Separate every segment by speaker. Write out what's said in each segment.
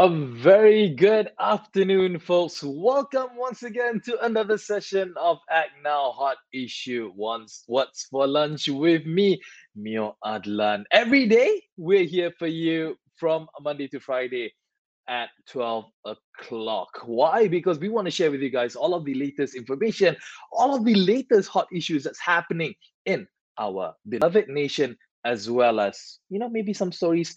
Speaker 1: A very good afternoon, folks. Welcome once again to another session of Act Now Hot Issue. Once, what's for lunch with me, Mio Adlan. Every day, we're here for you from Monday to Friday at 12 o'clock. Why? Because we want to share with you guys all of the latest information, all of the latest hot issues that's happening in our beloved nation, as well as, you know, maybe some stories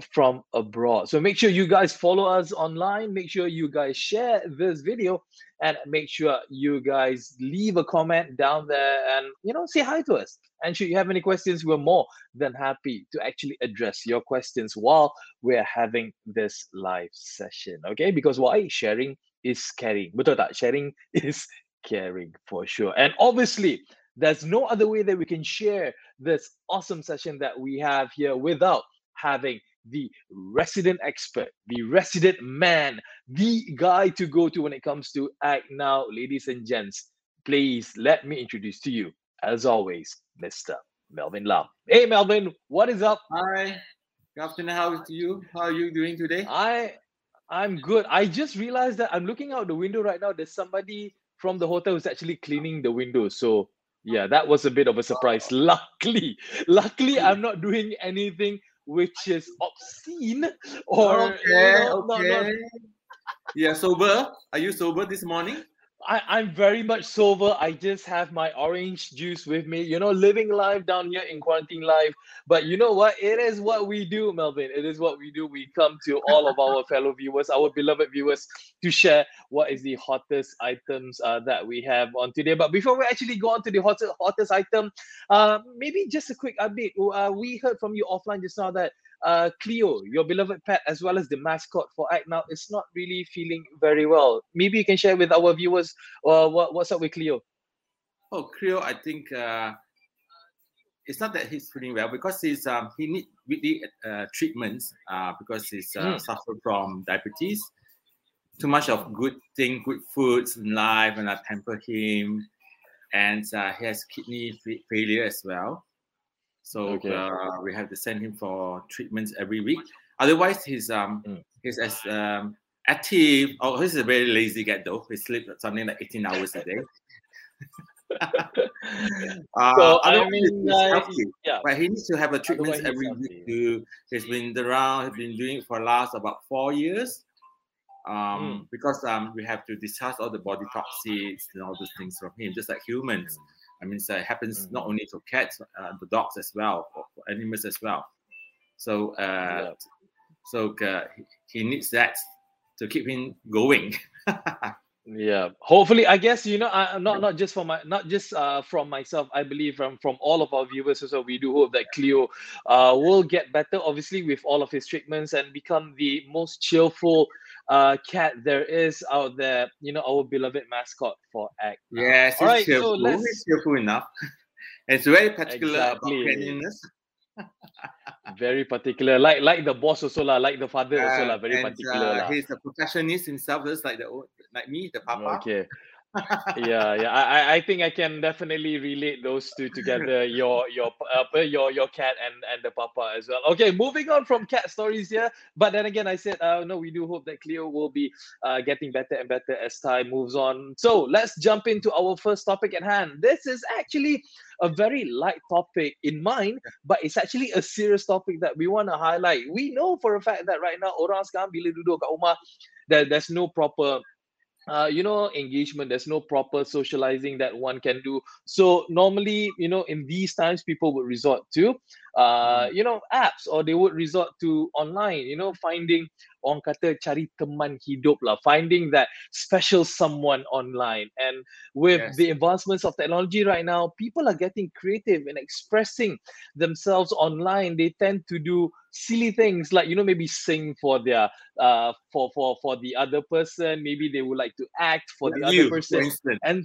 Speaker 1: from abroad. So make sure you guys follow us online. Make sure you guys share this video and make sure you guys leave a comment down there and you know say hi to us. And should you have any questions, we're more than happy to actually address your questions while we're having this live session. Okay, because why sharing is caring. Betul tak? Sharing is caring for sure. And obviously, there's no other way that we can share this awesome session that we have here without having the resident expert, the resident man, the guy to go to when it comes to Act Now, ladies and gents. Please let me introduce to you, as always, Mr. Melvin Lam. Hey, Melvin, what is up?
Speaker 2: Hi. Good afternoon. How are you? How are you doing today?
Speaker 1: I, I'm good. I just realized that I'm looking out the window right now. There's somebody from the hotel who's actually cleaning the window. So yeah, that was a bit of a surprise. Oh. Luckily, luckily, I'm not doing anything which is obscene or
Speaker 2: okay, you know, okay. Not, not... yeah sober? Are you sober this morning
Speaker 1: I, I'm very much sober. I just have my orange juice with me, you know, living life down here in quarantine life. But you know what? It is what we do, Melvin. It is what we do. We come to all of our fellow viewers, our beloved viewers, to share what is the hottest items uh, that we have on today. But before we actually go on to the hottest, hottest item, uh, maybe just a quick update. Uh, we heard from you offline just now that uh, Cleo, your beloved pet, as well as the mascot for Act Now, is not really feeling very well. Maybe you can share with our viewers uh, what, what's up with Cleo.
Speaker 2: Oh, Cleo, I think uh, it's not that he's feeling well because he's um, he need weekly uh, treatments uh, because he's uh, mm. suffer from diabetes. Too much of good thing, good foods in life, and I pamper him, and uh, he has kidney failure as well. So okay. uh, we have to send him for treatments every week. Otherwise, he's um mm. he's as um active. Oh, he's a very lazy guy though. He sleeps something like 18 hours a day. uh, so I mean, uh, yeah. But he needs to have a treatment every week. To, he's been around. He's been doing it for last about four years. Um, mm. because um, we have to discharge all the body toxins and all those things from him, just like humans. Mm. I mean, so it happens mm-hmm. not only to cats, uh, the dogs as well, for, animals as well. So, uh, yeah. so uh, he needs that to keep him going.
Speaker 1: yeah hopefully i guess you know I, not not just for my not just uh from myself i believe from from all of our viewers so we do hope that cleo uh will get better obviously with all of his treatments and become the most cheerful uh, cat there is out there, you know, our beloved mascot for Act.
Speaker 2: Yes, All right, cheerful. So let's... It's cheerful enough. it's very particular exactly. about cleanliness.
Speaker 1: very particular, like like the boss also lah, like the father also lah, very and, particular.
Speaker 2: Uh, he's a perfectionist himself, just like the like me, the papa.
Speaker 1: Okay yeah, yeah. I, I think I can definitely relate those two together. Your your uh, your your cat and and the papa as well. Okay, moving on from cat stories here. But then again, I said, uh, no, we do hope that Cleo will be uh, getting better and better as time moves on. So let's jump into our first topic at hand. This is actually a very light topic in mind, but it's actually a serious topic that we want to highlight. We know for a fact that right now orang sekarang bila duduk kat rumah, there, there's no proper uh, you know engagement there's no proper socializing that one can do so normally you know in these times people would resort to uh, mm. you know apps or they would resort to online you know finding orang kata cari teman hidup lah, finding that special someone online. And with yes. the advancements of technology right now, people are getting creative and expressing themselves online. They tend to do silly things like you know maybe sing for their uh for for for the other person maybe they would like to act for the you, other person for and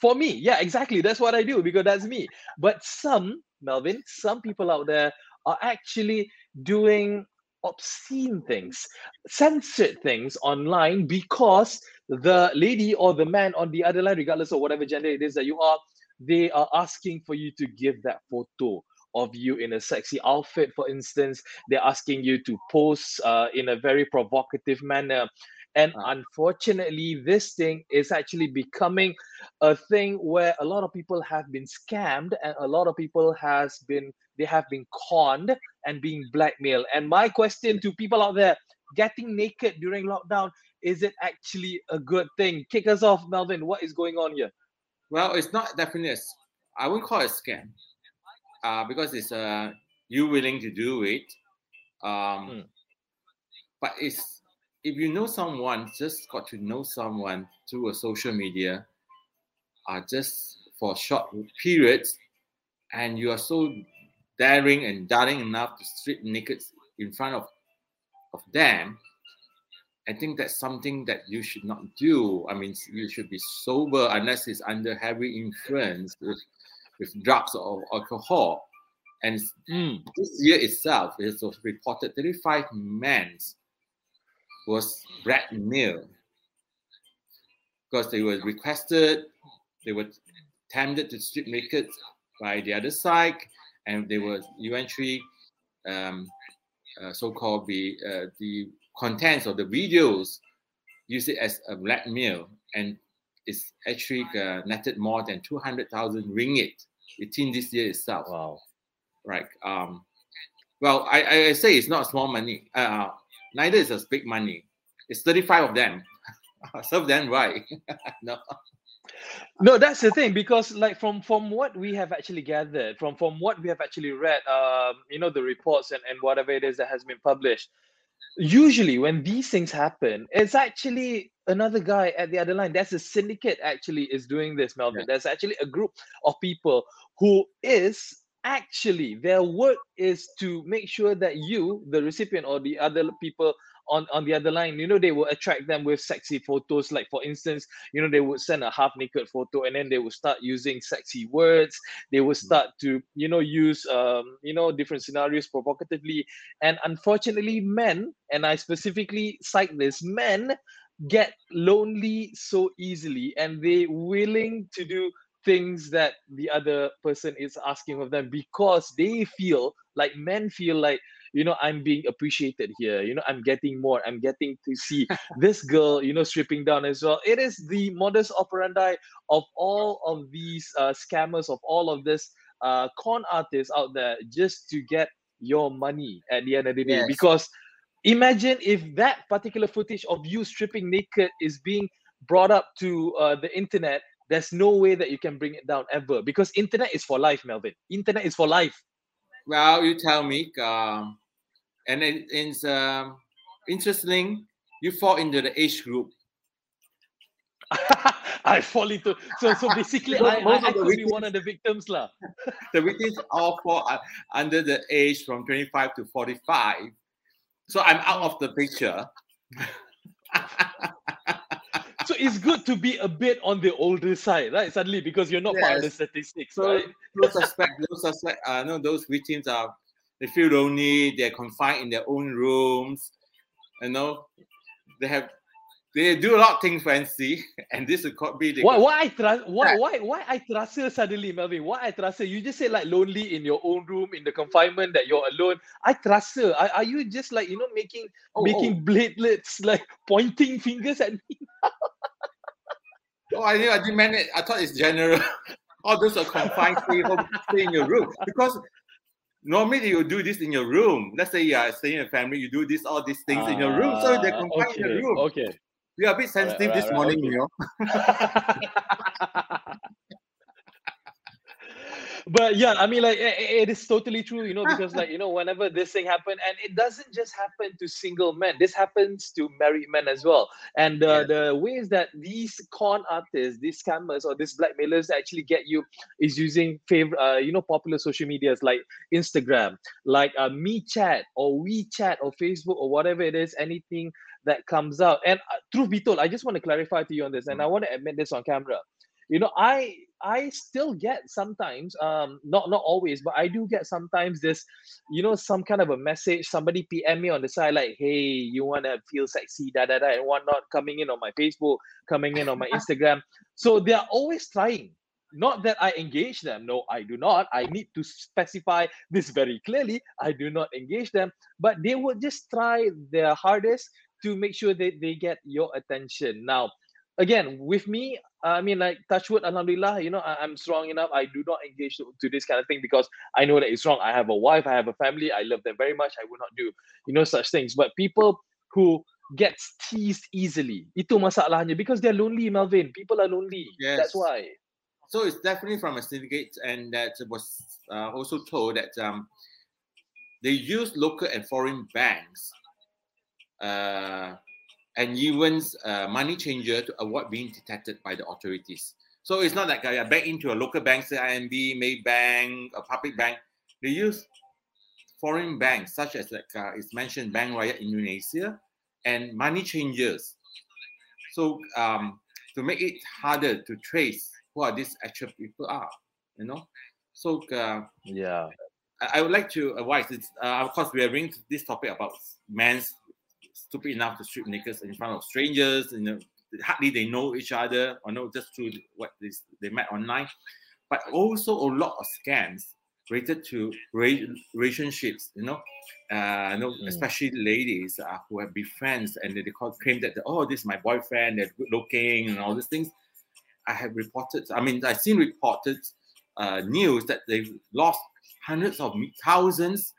Speaker 1: for me yeah exactly that's what i do because that's me but some melvin some people out there are actually doing obscene things, censored things online because the lady or the man on the other line, regardless of whatever gender it is that you are, they are asking for you to give that photo of you in a sexy outfit, for instance. They're asking you to pose uh, in a very provocative manner. And uh. unfortunately, this thing is actually becoming a thing where a lot of people have been scammed and a lot of people has been they have been conned and being blackmailed. And my question to people out there, getting naked during lockdown, is it actually a good thing? Kick us off, Melvin. What is going on here?
Speaker 2: Well, it's not definitely. I wouldn't call it a scam, uh, because it's uh, you willing to do it. Um, hmm. But it's if you know someone, just got to know someone through a social media, uh, just for short periods, and you are so daring and daring enough to strip naked in front of, of them, I think that's something that you should not do. I mean, you should be sober unless it's under heavy influence with, with drugs or alcohol. And mm. this year itself, it was reported 35 men was blackmailed because they were requested, they were tempted to strip naked by the other side, and they were eventually um, uh, so-called the uh, the contents of the videos use it as a blackmail, and it's actually uh, netted more than 200,000 ringgit within this year itself.
Speaker 1: Wow.
Speaker 2: Right. Um, well, I, I say it's not small money. Uh, neither is a big money. It's 35 of them. Serve them right. no.
Speaker 1: No, that's the thing because like from from what we have actually gathered, from from what we have actually read, um, you know, the reports and, and whatever it is that has been published, usually when these things happen, it's actually another guy at the other line. That's a syndicate actually is doing this, Melvin. Yeah. There's actually a group of people who is actually their work is to make sure that you, the recipient or the other people on on the other line you know they will attract them with sexy photos. Like for instance you know they would send a half naked photo and then they would start using sexy words. They would mm. start to you know use um you know different scenarios provocatively. And unfortunately men and i specifically cite this men get lonely so easily and they willing to do things that the other person is asking of them because they feel like men feel like you know i'm being appreciated here you know i'm getting more i'm getting to see this girl you know stripping down as well it is the modus operandi of all of these uh, scammers of all of this uh, con artists out there just to get your money at the end of the day yes. because imagine if that particular footage of you stripping naked is being brought up to uh, the internet there's no way that you can bring it down ever because internet is for life melvin internet is for life
Speaker 2: well, you tell me. Um, and it, it's um, interesting. You fall into the age group.
Speaker 1: I fall into so so basically I, I, I could victims, be one of the victims lah.
Speaker 2: the victims all fall under the age from 25 to 45. So I'm out of the picture.
Speaker 1: so it's good to be a bit on the older side, right? Suddenly, because you're not yes. part of the statistics. So right?
Speaker 2: those suspect, those suspect, uh, no, those victims are they feel lonely. They're confined in their own rooms. You know, they have they do a lot of things fancy, and this could be the
Speaker 1: why why I trust why why why I trust her suddenly, Melvin? Why I trust her? You just say like lonely in your own room in the confinement that you're alone. I trust her. Are, are you just like you know making oh, oh. making oh. bladelets like pointing fingers at me?
Speaker 2: oh, I I didn't mean it. I thought it's general. All those are confined, stay home, stay in your room because normally you do this in your room. Let's say you are staying in a family, you do this all these things uh, in your room, so they're confined okay, in your room.
Speaker 1: Okay.
Speaker 2: We are a bit sensitive right, right, this morning, okay. you know.
Speaker 1: but yeah, I mean, like it, it is totally true, you know, because like you know, whenever this thing happened, and it doesn't just happen to single men. This happens to married men as well. And uh, the ways that these con artists, these scammers, or these blackmailers actually get you is using favorite, uh, you know, popular social medias like Instagram, like uh, MeChat or WeChat or Facebook or whatever it is, anything that comes out. And uh, truth be told, I just want to clarify to you on this, and I want to admit this on camera. You know, I I still get sometimes, um, not not always, but I do get sometimes this, you know, some kind of a message. Somebody PM me on the side like, "Hey, you wanna feel sexy, da da da," and whatnot, coming in on my Facebook, coming in on my Instagram. So they are always trying. Not that I engage them. No, I do not. I need to specify this very clearly. I do not engage them, but they will just try their hardest to make sure that they get your attention. Now, again, with me, I mean, like touchwood, alhamdulillah, you know, I, am strong enough. I do not engage to, to, this kind of thing because I know that it's wrong. I have a wife, I have a family, I love them very much. I will not do, you know, such things. But people who gets teased easily, itu masalahnya because they're lonely, Melvin. People are lonely. Yes. That's why.
Speaker 2: So it's definitely from a syndicate, and that was uh, also told that um, they use local and foreign banks uh, and even uh, money changer to avoid being detected by the authorities. So it's not like I bank into a local bank, say IMB, Maybank, a public bank. They use foreign banks, such as like uh, it's mentioned, Bank Raya Indonesia, and money changers. So um, to make it harder to trace who are these actual people are, you know. So uh,
Speaker 1: yeah,
Speaker 2: I, I, would like to advise. It's, uh, of course, we are bringing this topic about men's stupid enough to strip naked in front of strangers. You know, hardly they know each other or know just through what they, they met online. But also a lot of scams related to relationships. You know, uh, you know, mm. especially ladies uh, who have befriends and they, they call, claim that oh, this is my boyfriend. They're good looking and all these things. I have reported. I mean, I've seen reported uh, news that they've lost hundreds of thousands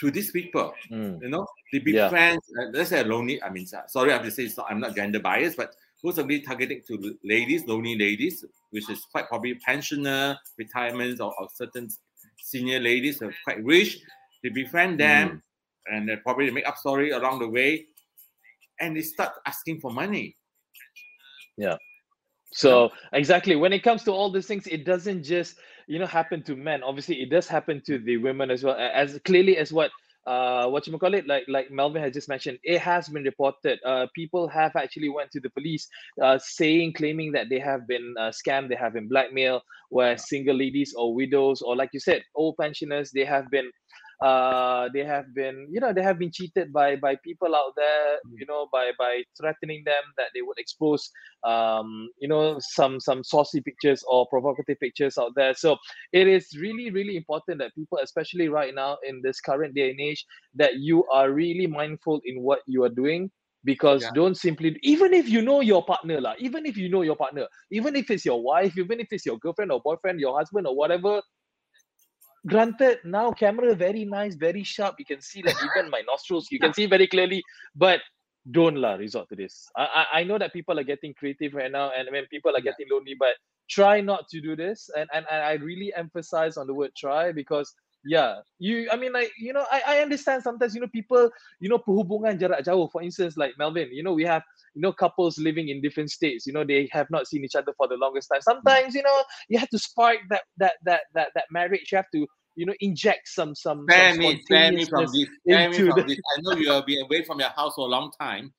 Speaker 2: to these people. Mm. You know, they be yeah. friends. Uh, let's say lonely. I mean, sorry, I have to say not, I'm not gender biased, but most of these targeting to ladies, lonely ladies, which is quite probably pensioner, retirements, or, or certain senior ladies who are quite rich. They befriend them, mm. and they probably make up story along the way, and they start asking for money.
Speaker 1: Yeah. So exactly when it comes to all these things, it doesn't just you know happen to men. Obviously it does happen to the women as well as clearly as what uh what you call it like like melvin has just mentioned it has been reported uh people have actually went to the police uh saying claiming that they have been uh, scammed they have been blackmailed where single ladies or widows or like you said old pensioners they have been uh, they have been you know they have been cheated by by people out there mm. you know by by threatening them that they would expose um, you know some some saucy pictures or provocative pictures out there so it is really really important that people especially right now in this current day and age that you are really mindful in what you are doing because yeah. don't simply even if you know your partner lah, even if you know your partner even if it's your wife even if it's your girlfriend or boyfriend your husband or whatever granted now camera very nice very sharp. You can see like even my nostrils. You can see very clearly. But don't la resort to this. I, I, know that people are getting creative right now and when people are getting lonely but try not to do this. And, and and i really emphasize on the word try because yeah you i mean like you know I, I understand sometimes you know people you know perhubungan jarak jauh for instance like melvin you know we have you know couples living in different states you know they have not seen each other for the longest time sometimes you know you have to spark that that that that that marriage you have to you know inject some some,
Speaker 2: spare some me, spare me from this. Spare me from the... this. I know you have been away from your house for a long time.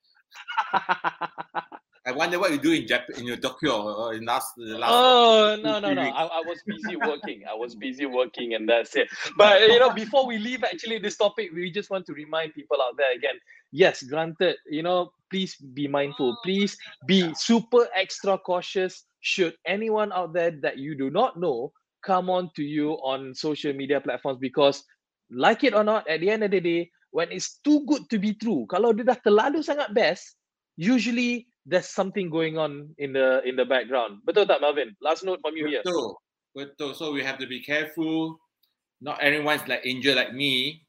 Speaker 2: I wonder what you do in Japan, in your Tokyo, or in last, last.
Speaker 1: Oh no no no! I, I was busy working. I was busy working, and that's it. But you know, before we leave, actually, this topic, we just want to remind people out there again. Yes, granted, you know, please be mindful. Please be super extra cautious. Should anyone out there that you do not know come on to you on social media platforms because, like it or not, at the end of the day, when it's too good to be true, kalau dia dah terlalu sangat best, usually there's something going on in the in the background. Betul tak, Melvin? Last note from you
Speaker 2: Betul.
Speaker 1: here.
Speaker 2: Betul. So we have to be careful. Not everyone's like angel like me.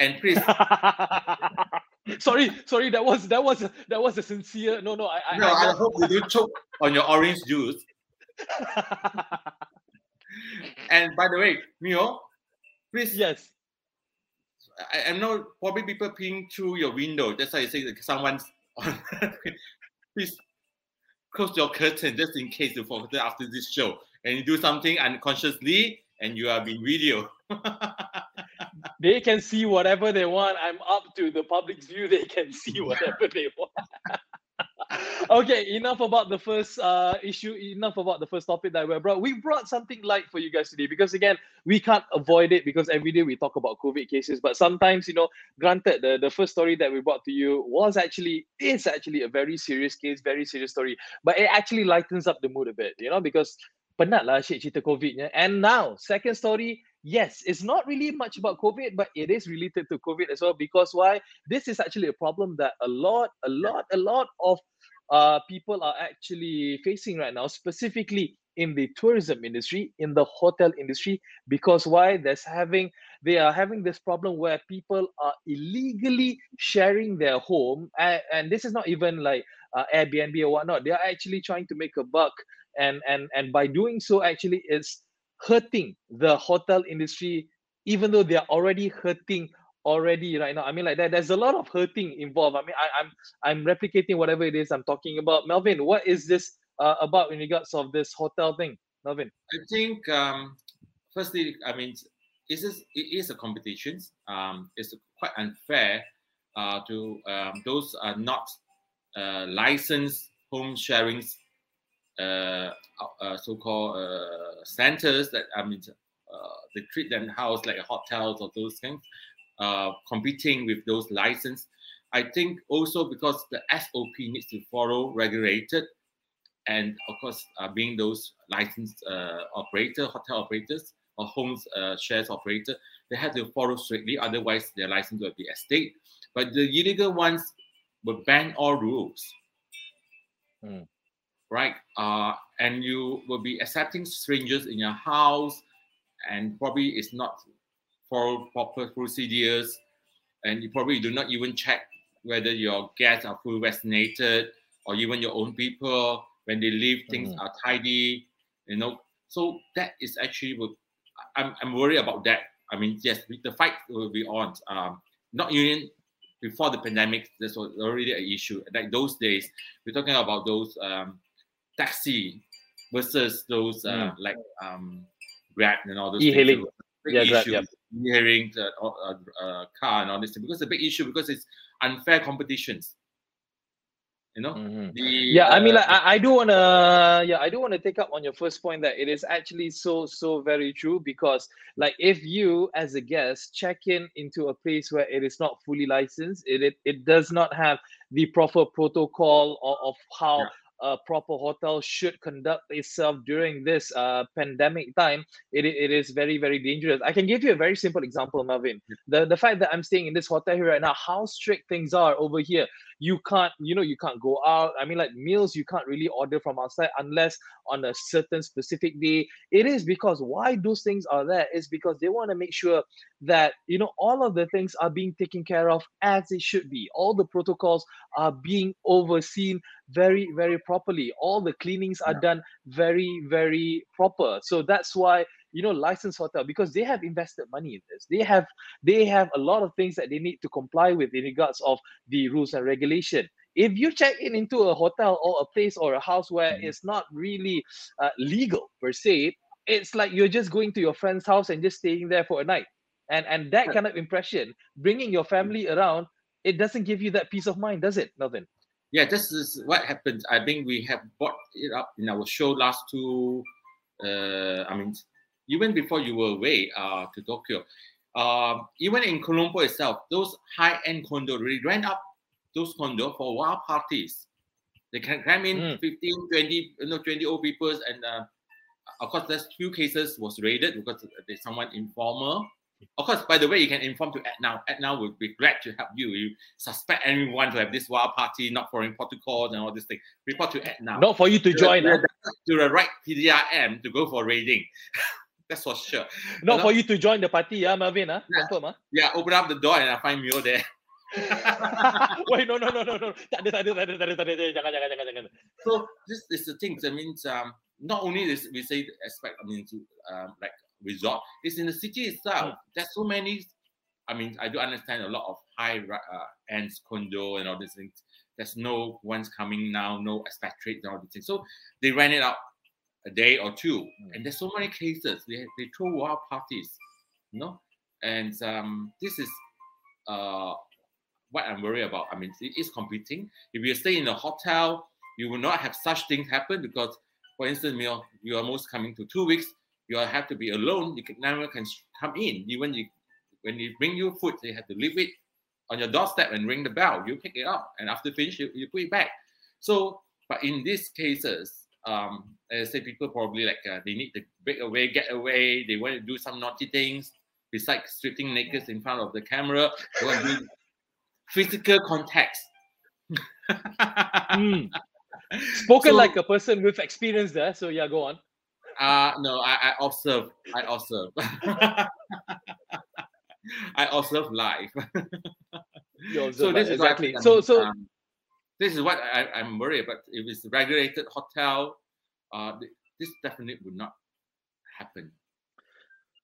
Speaker 2: And please.
Speaker 1: sorry, sorry. That was that was that was a sincere. No, no. I
Speaker 2: no. I, I hope you don't choke on your orange juice. and by the way, Mio, please.
Speaker 1: Yes.
Speaker 2: I, I know probably people peeing through your window. That's why you say that someone's on. Please close your curtain just in case you forget after this show and you do something unconsciously and you are being video.
Speaker 1: they can see whatever they want. I'm up to the public's view. They can see whatever they want. okay, enough about the first uh, issue. Enough about the first topic that we brought. We brought something light for you guys today because again, we can't avoid it because every day we talk about COVID cases. But sometimes, you know, granted, the, the first story that we brought to you was actually is actually a very serious case, very serious story. But it actually lightens up the mood a bit, you know, because penat lah asyik cerita COVID. And now, second story, yes, it's not really much about COVID, but it is related to COVID as well. Because why? This is actually a problem that a lot, a lot, a lot of uh, people are actually facing right now, specifically in the tourism industry, in the hotel industry, because why? There's having they are having this problem where people are illegally sharing their home, and, and this is not even like uh, Airbnb or whatnot. They are actually trying to make a buck, and and and by doing so, actually, it's hurting the hotel industry, even though they are already hurting already right now. I mean, like that. There's a lot of hurting involved. I mean, I, am I'm, I'm replicating whatever it is I'm talking about. Melvin, what is this uh, about in regards of this hotel thing, Melvin?
Speaker 2: I think um, firstly, I mean, it is it is a competition. Um, it's quite unfair uh, to um, those are not uh, licensed home sharing uh, uh, so-called uh, centers that I mean uh, they treat them house like hotels or those things uh, competing with those license. I think also because the SOP needs to follow regulated, and of course, uh, being those licensed uh, operator, hotel operators or homes uh, shares operator, they have to follow strictly. Otherwise, their license will be at stake. But the illegal ones will ban all rules. Mm. Right, uh, and you will be accepting strangers in your house, and probably it's not follow proper procedures, and you probably do not even check whether your guests are fully vaccinated or even your own people when they leave things mm-hmm. are tidy you know. So that is actually what I'm, I'm worried about that. I mean yes the fight will be on um, not even before the pandemic this was already an issue. Like those days we're talking about those um, taxi versus those uh, mm. like um, grab and all those
Speaker 1: e-hailing. yeah, grab, yeah
Speaker 2: hearing the uh, uh, car and all this because it's a big issue because it's unfair competitions. You know?
Speaker 1: Mm-hmm. the, yeah uh, i mean like I, I do want to yeah i do want to take up on your first point that it is actually so so very true because like if you as a guest check in into a place where it is not fully licensed it it, it does not have the proper protocol of, of how yeah a proper hotel should conduct itself during this uh, pandemic time, it, it is very, very dangerous. I can give you a very simple example, Melvin. The, the fact that I'm staying in this hotel here right now, how strict things are over here you can't you know you can't go out. I mean like meals you can't really order from outside unless on a certain specific day. It is because why those things are there is because they want to make sure that you know all of the things are being taken care of as it should be. All the protocols are being overseen very very properly. All the cleanings are yeah. done very very proper. So that's why you know licensed hotel because they have invested money in this. They have they have a lot of things that they need to comply with in regards of the rules and regulation. If you check in into a hotel or a place or a house where mm-hmm. it's not really uh, legal per se it's like you're just going to your friend's house and just staying there for a night. And and that kind of impression bringing your family around it doesn't give you that peace of mind does it nothing
Speaker 2: yeah this is what happens. I think we have brought it up in our show last two uh, i mean even before you were away uh, to Tokyo, uh, even in Colombo itself, those high-end condos really ran up those condos for wild parties. They can come in mm. 15, 20, you know, 20 old people. And uh, of course, there's few cases was raided because there's someone informer. Of course, by the way, you can inform to ActNow. ActNow would be glad to help you. You suspect anyone to have this wild party, not following protocols and all this thing. Report to ActNow.
Speaker 1: Not for you to join.
Speaker 2: To, huh? to the right PDRM to go for raiding. That's for sure.
Speaker 1: Not for you to join the party, yeah, Marvin. Huh? Yeah. Confirm, huh?
Speaker 2: yeah, open up the door and I find Mio there.
Speaker 1: Wait, no, no, no, no, no. Tak ada, tak ada, tak ada, tak ada, tak ada. Jangan, jangan, jangan, jangan.
Speaker 2: So this is the thing. That means um, not only this we say aspect. I mean, to um, like resort. It's in the city itself. Mm. There's so many. I mean, I do understand a lot of high uh, ends condo and all these things. There's no one's coming now, no expatriates and all these things. So they rent it out a day or two, mm. and there's so many cases. They they throw wild parties, you know, and um, this is uh, what I'm worried about. I mean, it is competing. If you stay in a hotel, you will not have such things happen because, for instance, you are, you are most coming to two weeks, you have to be alone. You can never can come in. Even you, when you bring you food, they have to leave it on your doorstep and ring the bell. You pick it up, and after finish, you, you put it back. So, but in these cases, um, I say, people probably like uh, they need to break away, get away. They want to do some naughty things besides stripping naked in front of the camera. They want to do physical contact.
Speaker 1: mm. Spoken so, like a person with experience there. So yeah, go on.
Speaker 2: Uh no, I, I observe. I observe. I observe live.
Speaker 1: so this exactly. Is so so um,
Speaker 2: this is what I, I'm worried about. If it's regulated hotel, uh, this definitely would not happen.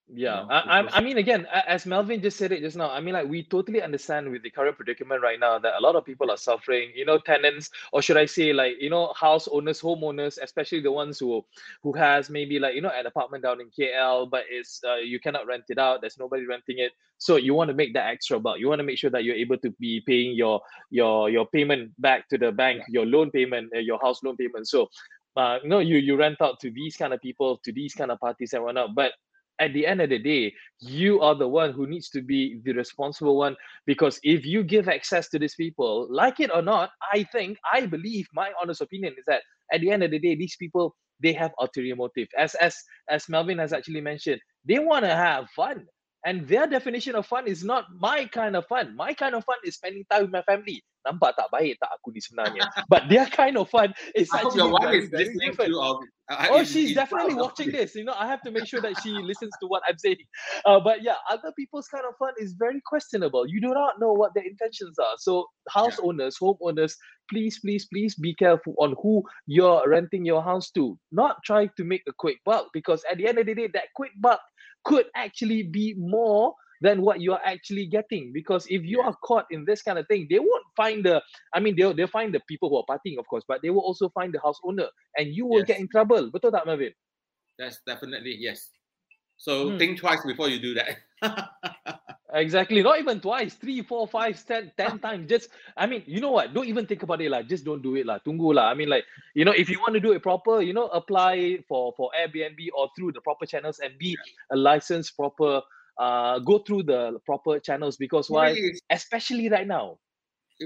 Speaker 1: Yeah, you know, I, I mean, again, as Melvin just said it just now, I mean, like we totally understand with the current predicament right now that a lot of people are suffering. You know, tenants, or should I say, like you know, house owners, homeowners, especially the ones who who has maybe like you know an apartment down in KL, but it's uh, you cannot rent it out. There's nobody renting it, so you want to make that extra buck. You want to make sure that you're able to be paying your your your payment back to the bank, your loan payment, uh, your house loan payment. So uh, know, you you rent out to these kind of people, to these kind of parties and whatnot. But at the end of the day, you are the one who needs to be the responsible one because if you give access to these people, like it or not, I think, I believe, my honest opinion is that at the end of the day, these people they have ulterior motive. As as as Melvin has actually mentioned, they want to have fun. And their definition of fun is not my kind of fun. My kind of fun is spending time with my family. Nampak tak baik tak aku ni sebenarnya. But their kind of fun is I actually very, very different. To, oh, she's definitely watching this. You know, I have to make sure that she listens to what I'm saying. Uh, but yeah, other people's kind of fun is very questionable. You do not know what their intentions are. So house yeah. owners, home owners, please, please, please be careful on who you're renting your house to. Not trying to make a quick buck because at the end of the day, that quick buck could actually be more than what you are actually getting. Because if you are caught in this kind of thing, they won't find the, I mean, they'll, they'll find the people who are partying, of course, but they will also find the house owner and you will yes. get in trouble. Betul tak, Melvin?
Speaker 2: That's definitely, yes. So hmm. think twice before you do that.
Speaker 1: exactly. Not even twice, three, four, five, ten, ten times. Just, I mean, you know what? Don't even think about it. Like, just don't do it. Like, tunggu lah. I mean, like, you know, if you want to do it proper, you know, apply for for Airbnb or through the proper channels and be a licensed proper. Uh, go through the proper channels because why? Especially right now.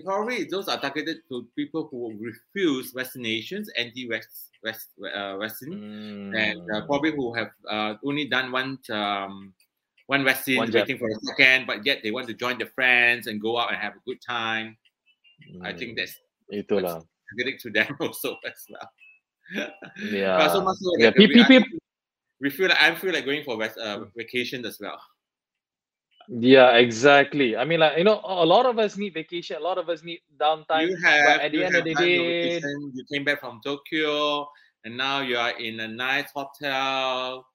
Speaker 2: Probably those are targeted to people who refuse vaccinations, anti-vax West, uh, mm. and uh, probably who have uh, only done one um, one vaccine, one waiting for a second, but yet they want to join the friends and go out and have a good time. Mm. I think that's
Speaker 1: itulah
Speaker 2: getting to them also as well.
Speaker 1: yeah.
Speaker 2: so much so yeah. We, I, we feel like I feel like going for uh, vacation as well.
Speaker 1: Yeah, exactly. I mean, like you know, a lot of us need vacation. A lot of us need downtime.
Speaker 2: You have, but at the end of the day, you came back from Tokyo, and now you are in a nice hotel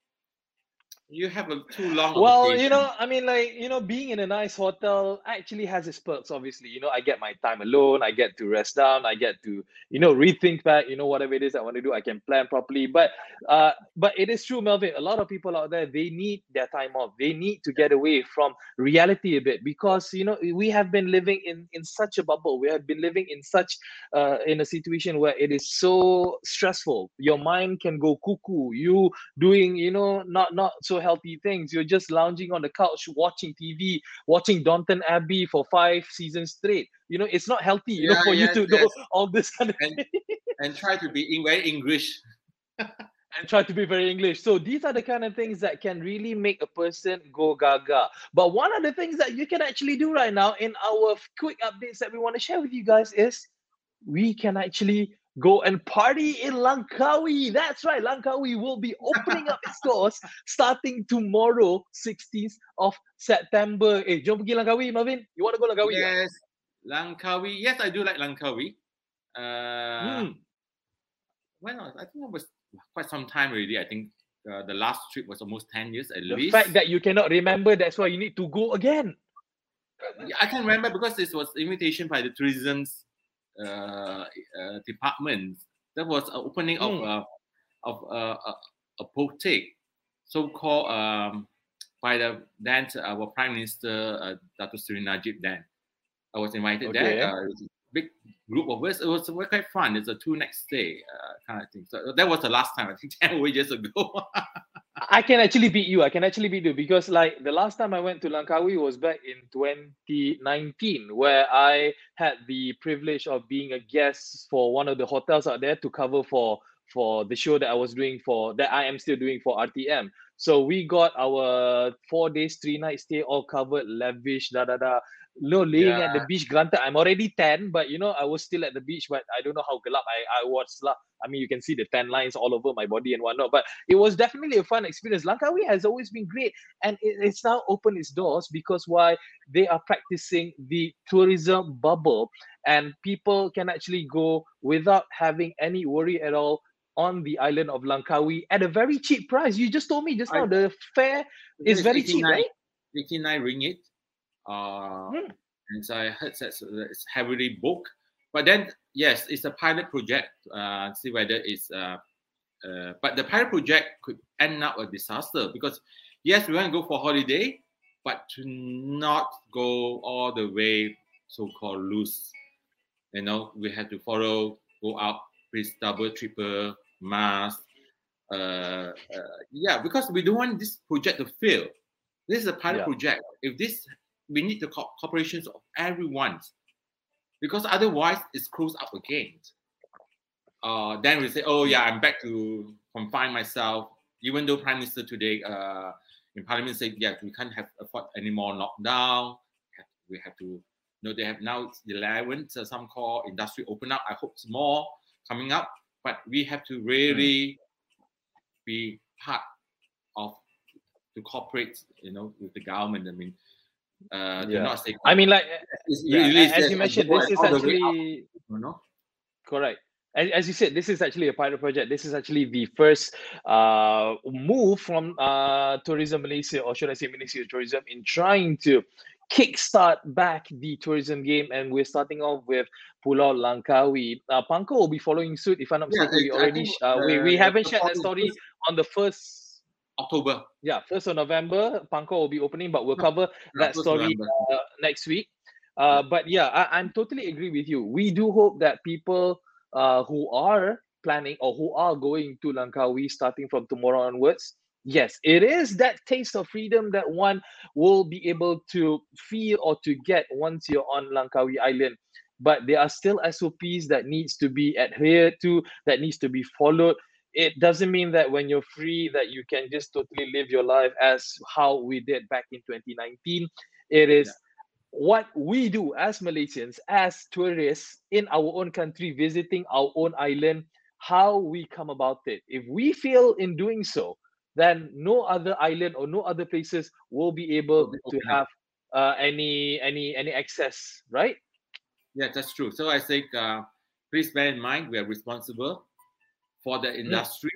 Speaker 2: you have a too long.
Speaker 1: Well, vacation. you know, I mean, like you know, being in a nice hotel actually has its perks. Obviously, you know, I get my time alone. I get to rest down. I get to you know rethink back. You know, whatever it is I want to do, I can plan properly. But uh, but it is true, Melvin. A lot of people out there they need their time off. They need to get away from reality a bit because you know we have been living in in such a bubble. We have been living in such uh in a situation where it is so stressful. Your mind can go cuckoo. You doing you know not not so healthy things. You're just lounging on the couch watching TV, watching Downton Abbey for five seasons straight. You know, it's not healthy, you yeah, know, for yes, you to yes. do all this kind of
Speaker 2: and, and try to be very English.
Speaker 1: and try to be very English. So these are the kind of things that can really make a person go gaga. But one of the things that you can actually do right now in our quick updates that we want to share with you guys is we can actually go and party in Langkawi. That's right, Langkawi will be opening up its doors starting tomorrow, 16th of September. Eh, jom pergi Langkawi, Marvin. You want to go Langkawi?
Speaker 2: Yes, Langkawi. Yes, I do like Langkawi. Uh, hmm. When I think it was quite some time already. I think uh, the last trip was almost 10 years at
Speaker 1: the
Speaker 2: least.
Speaker 1: The fact that you cannot remember, that's why you need to go again.
Speaker 2: I can remember because this was invitation by the tourism's department. There was an opening of
Speaker 1: Mm.
Speaker 2: uh, of uh, a, a boutique, so called um, by the then our Prime Minister uh, Dato Sri Najib. Then I was invited
Speaker 1: Okay.
Speaker 2: there. Uh, a big group of us. It was quite fun. It's a two next day uh, kind of thing. So that was the last time I think ten years ago.
Speaker 1: I can actually beat you. I can actually beat you because like the last time I went to Langkawi was back in 2019, where I had the privilege of being a guest for one of the hotels out there to cover for for the show that I was doing for that I am still doing for RTM. So we got our four days, three nights stay all covered, lavish, da da da. No, laying at the beach. Granted, I'm already tan, but you know, I was still at the beach, but I don't know how gelap I, I was. lah. I mean, you can see the tan lines all over my body and whatnot. But it was definitely a fun experience. Langkawi has always been great, and it, it's now opened its doors because why they are practicing the tourism bubble, and people can actually go without having any worry at all on the island of Langkawi at a very cheap price. You just told me just
Speaker 2: I-
Speaker 1: now the fare is very cheap,
Speaker 2: 89
Speaker 1: right?
Speaker 2: 89 ringgit. Uh,
Speaker 1: Hmm.
Speaker 2: And so I heard that it's heavily booked. But then, yes, it's a pilot project. Uh, see whether it's. Uh, uh, but the pilot project could end up a disaster because, yes, we want to go for holiday, but to not go all the way so-called loose. You know, we have to follow, go out, please double, triple mask. Uh, uh, yeah, because we don't want this project to fail. This is a pilot
Speaker 1: Yeah.
Speaker 2: project. If this, we need the co- cooperations of everyone, because otherwise it's closed up again. Uh, then we say, oh yeah, I'm back to confine myself. Even though Prime Minister today uh, in Parliament said, yeah, we can't have afford any more lockdown. We have to, you know, they have now it's the 11th, uh, some call industry open up. I hope more coming up, but we have to really be part of to cooperate, you know, with the government. I mean, uh,
Speaker 1: Yeah.
Speaker 2: not
Speaker 1: I mean, like yeah, as you mentioned, this is
Speaker 2: up,
Speaker 1: actually
Speaker 2: you.
Speaker 1: Correct. As, as you said, this is actually a pilot project. This is actually the first uh, move from uh, Tourism Malaysia, or should I say Ministry of Tourism, in trying to kickstart back the tourism game. And we're starting off with Pulau Langkawi. Uh, Pangkor will be following suit. If I'm not
Speaker 2: Yeah,
Speaker 1: mistaken, we already uh, we, we haven't shared that story on the first.
Speaker 2: October.
Speaker 1: Yeah, first of November, Pangkor will be opening, but we'll cover that story uh, next week. Uh, but yeah, I, I'm totally agree with you. We do hope that people uh, who are planning or who are going to Langkawi starting from tomorrow onwards, yes, it is that taste of freedom that one will be able to feel or to get once you're on Langkawi Island. But there are still SOPs that needs to be adhered to, that needs to be followed. It doesn't mean that when you're free that you can just totally live your life as how we did back in 2019. It is what we do as Malaysians, as tourists in our own country, visiting our own island, how we come about it. If we fail in doing so, then no other island or no other places will be able
Speaker 2: be
Speaker 1: to have uh, any any any access, right?
Speaker 2: Yeah, that's true. So I think uh, please bear in mind we are responsible for the industry.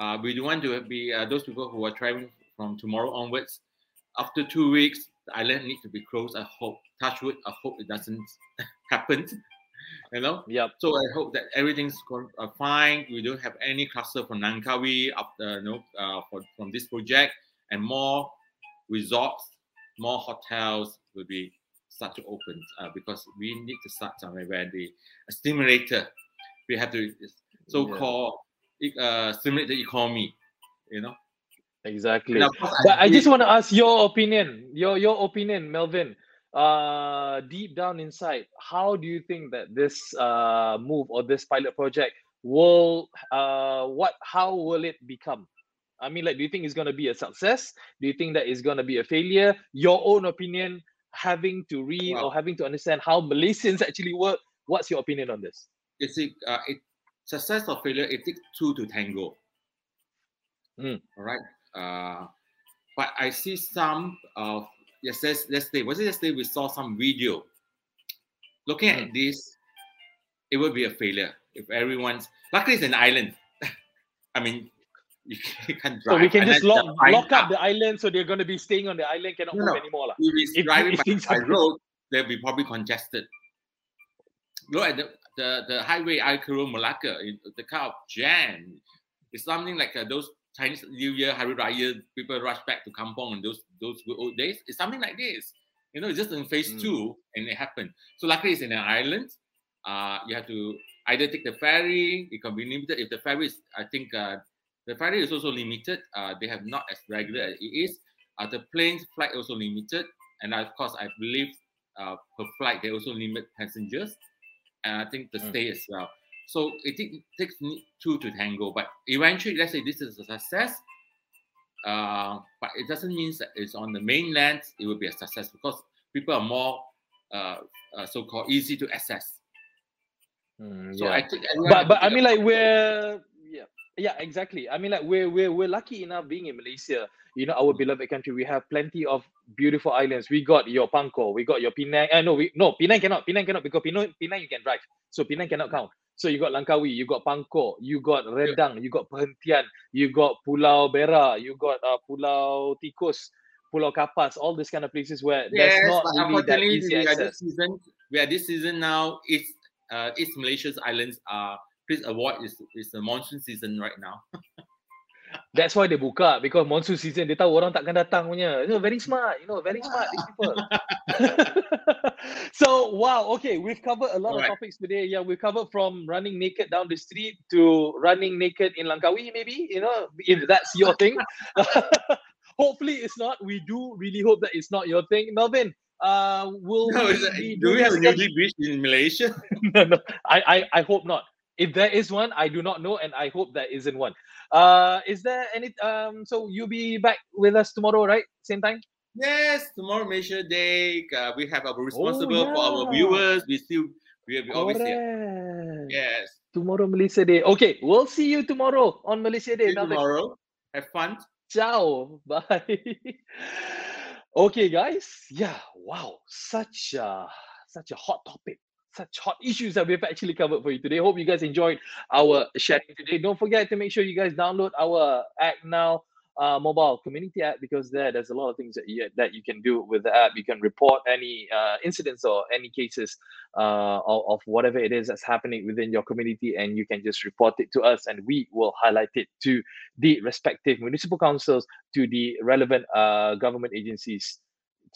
Speaker 2: Uh, we don't want to be uh, those people who are traveling from tomorrow onwards. After two weeks, the island needs to be closed. I hope, touch wood, I hope it doesn't happen. You know,
Speaker 1: Yep.
Speaker 2: so I hope that everything's uh, fine. We don't have any cluster from Langkawi after you know uh, for, from this project, and more resorts, more hotels will be start to open uh, because we need to start somewhere where the stimulator we have to so-called uh, stimulate the economy. You know,
Speaker 1: Exactly. But I
Speaker 2: agree-
Speaker 1: just want to ask your opinion, your your opinion, Melvin. Uh, deep down inside, how do you think that this uh move or this pilot project will uh what how will it become? I mean, like, do you think it's gonna be a success? Do you think that it's gonna be a failure? Your own opinion, having to read or having to understand how Malaysians actually work. What's your opinion on this?
Speaker 2: you see, uh, it, success or failure, it takes two to tango.
Speaker 1: Mm.
Speaker 2: All right. Uh, but I see some of yes, let's, let's say was it yesterday we saw some video. Looking at this, it would be a failure if everyone's luckily it's an island. I mean, you can't drive.
Speaker 1: So we can just lock, lock up the island, so they're going to be staying on the island, cannot no, move no. anymore.
Speaker 2: If it's driving if, by, by road, they'll be probably congested. Look at the, the, the highway Ayer Malacca, the kind of jam. It's something like uh, those Chinese New Year, Hari Raya, people rush back to Kampong and those those good old days. It's something like this. You know, it's just in phase mm. two and it happened. So luckily it's in an island. Uh, you have to either take the ferry, it can be limited. If the ferry is, I think uh, the ferry is also limited. Uh, they have not as regular as it is. Uh, the plane's flight also limited. And of course, I believe uh, per flight, they also limit passengers. And I think the mm. stay as well. So it takes two to tango. But eventually, let's say this is a success. Uh, but it doesn't mean that it's on the mainland, it will be a success because people are more uh, uh, so-called easy to access.
Speaker 1: Mm, so yeah. I think, but but I mean like we're yeah exactly. I mean like we're we're we're lucky enough being in Malaysia. You know our beloved country. We have plenty of beautiful islands. We got your Pangkor, we got your Penang. Uh, no, we no Penang cannot. Penang cannot because Penang Penang you can drive. So Penang cannot count. So you got Langkawi, you got Pangkor, you got Redang, yeah. you got Perhentian, you got Pulau Bera, you got uh, Pulau Tikus, Pulau Kapas, all these kind of places where yes, there's not really that easy
Speaker 2: we. Are this season, we are this season now. It's uh, East Malaysia's islands are please avoid is is the monsoon season right now.
Speaker 1: That's why they buka because monsoon season they tahu orang takkan datang punya. You know, very smart. You know, very smart these people. so wow, okay, we've covered a lot All of right. topics today. Yeah, we covered from running naked down the street to running naked in Langkawi, maybe. You know, if that's your thing. Hopefully, it's not. We do really hope that it's not your thing, Melvin uh, will
Speaker 2: no, we do we have a nudie beach in Malaysia?
Speaker 1: no, no, I, I, I hope not. If there is one, I do not know, and I hope there isn't one. Uh, is there any? Um, so you'll be back with us tomorrow, right? Same time.
Speaker 2: Yes, tomorrow Malaysia Day. Uh, we have our responsible oh, yeah. for our viewers. We still we, we always here. Yes.
Speaker 1: Tomorrow Malaysia Day. Okay, we'll see you tomorrow on Malaysia Day.
Speaker 2: Tomorrow. Have fun.
Speaker 1: Ciao. Bye. Okay, guys. Yeah. Wow. Such a such a hot topic. Such hot issues that we've actually covered for you today. Hope you guys enjoyed our sharing today. Don't forget to make sure you guys download our Act Now uh, mobile community app because there there's a lot of things that you that you can do with the app. You can report any uh, incidents or any cases uh, of, of whatever it is that's happening within your community, and you can just report it to us, and we will highlight it to the respective municipal councils, to the relevant uh, government agencies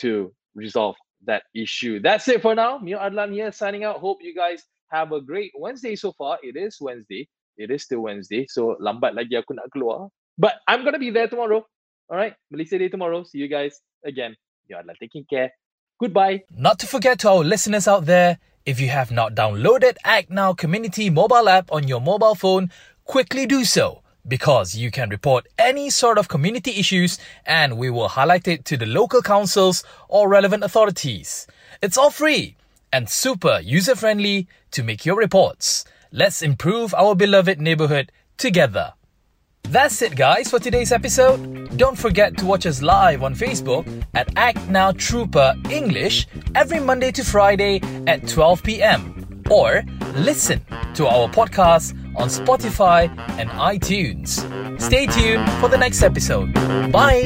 Speaker 1: to resolve that issue. That's it for now. Mio Adlan here signing out. Hope you guys have a great Wednesday so far. It is Wednesday. It is still Wednesday. So lambat lagi aku nak keluar. But I'm going to be there tomorrow. All right. Malaysia Day tomorrow. See you guys again. You are taking care. Goodbye.
Speaker 3: Not to forget to our listeners out there, if you have not downloaded Act Now Community mobile app on your mobile phone, quickly do so because you can report any sort of community issues and we will highlight it to the local councils or relevant authorities. It's all free and super user friendly to make your reports. Let's improve our beloved neighborhood together. That's it, guys, for today's episode. Don't forget to watch us live on Facebook at Act Now Trooper English every Monday to Friday at 12 p.m or listen to our podcast on Spotify and iTunes. Stay tuned for the next episode. Bye.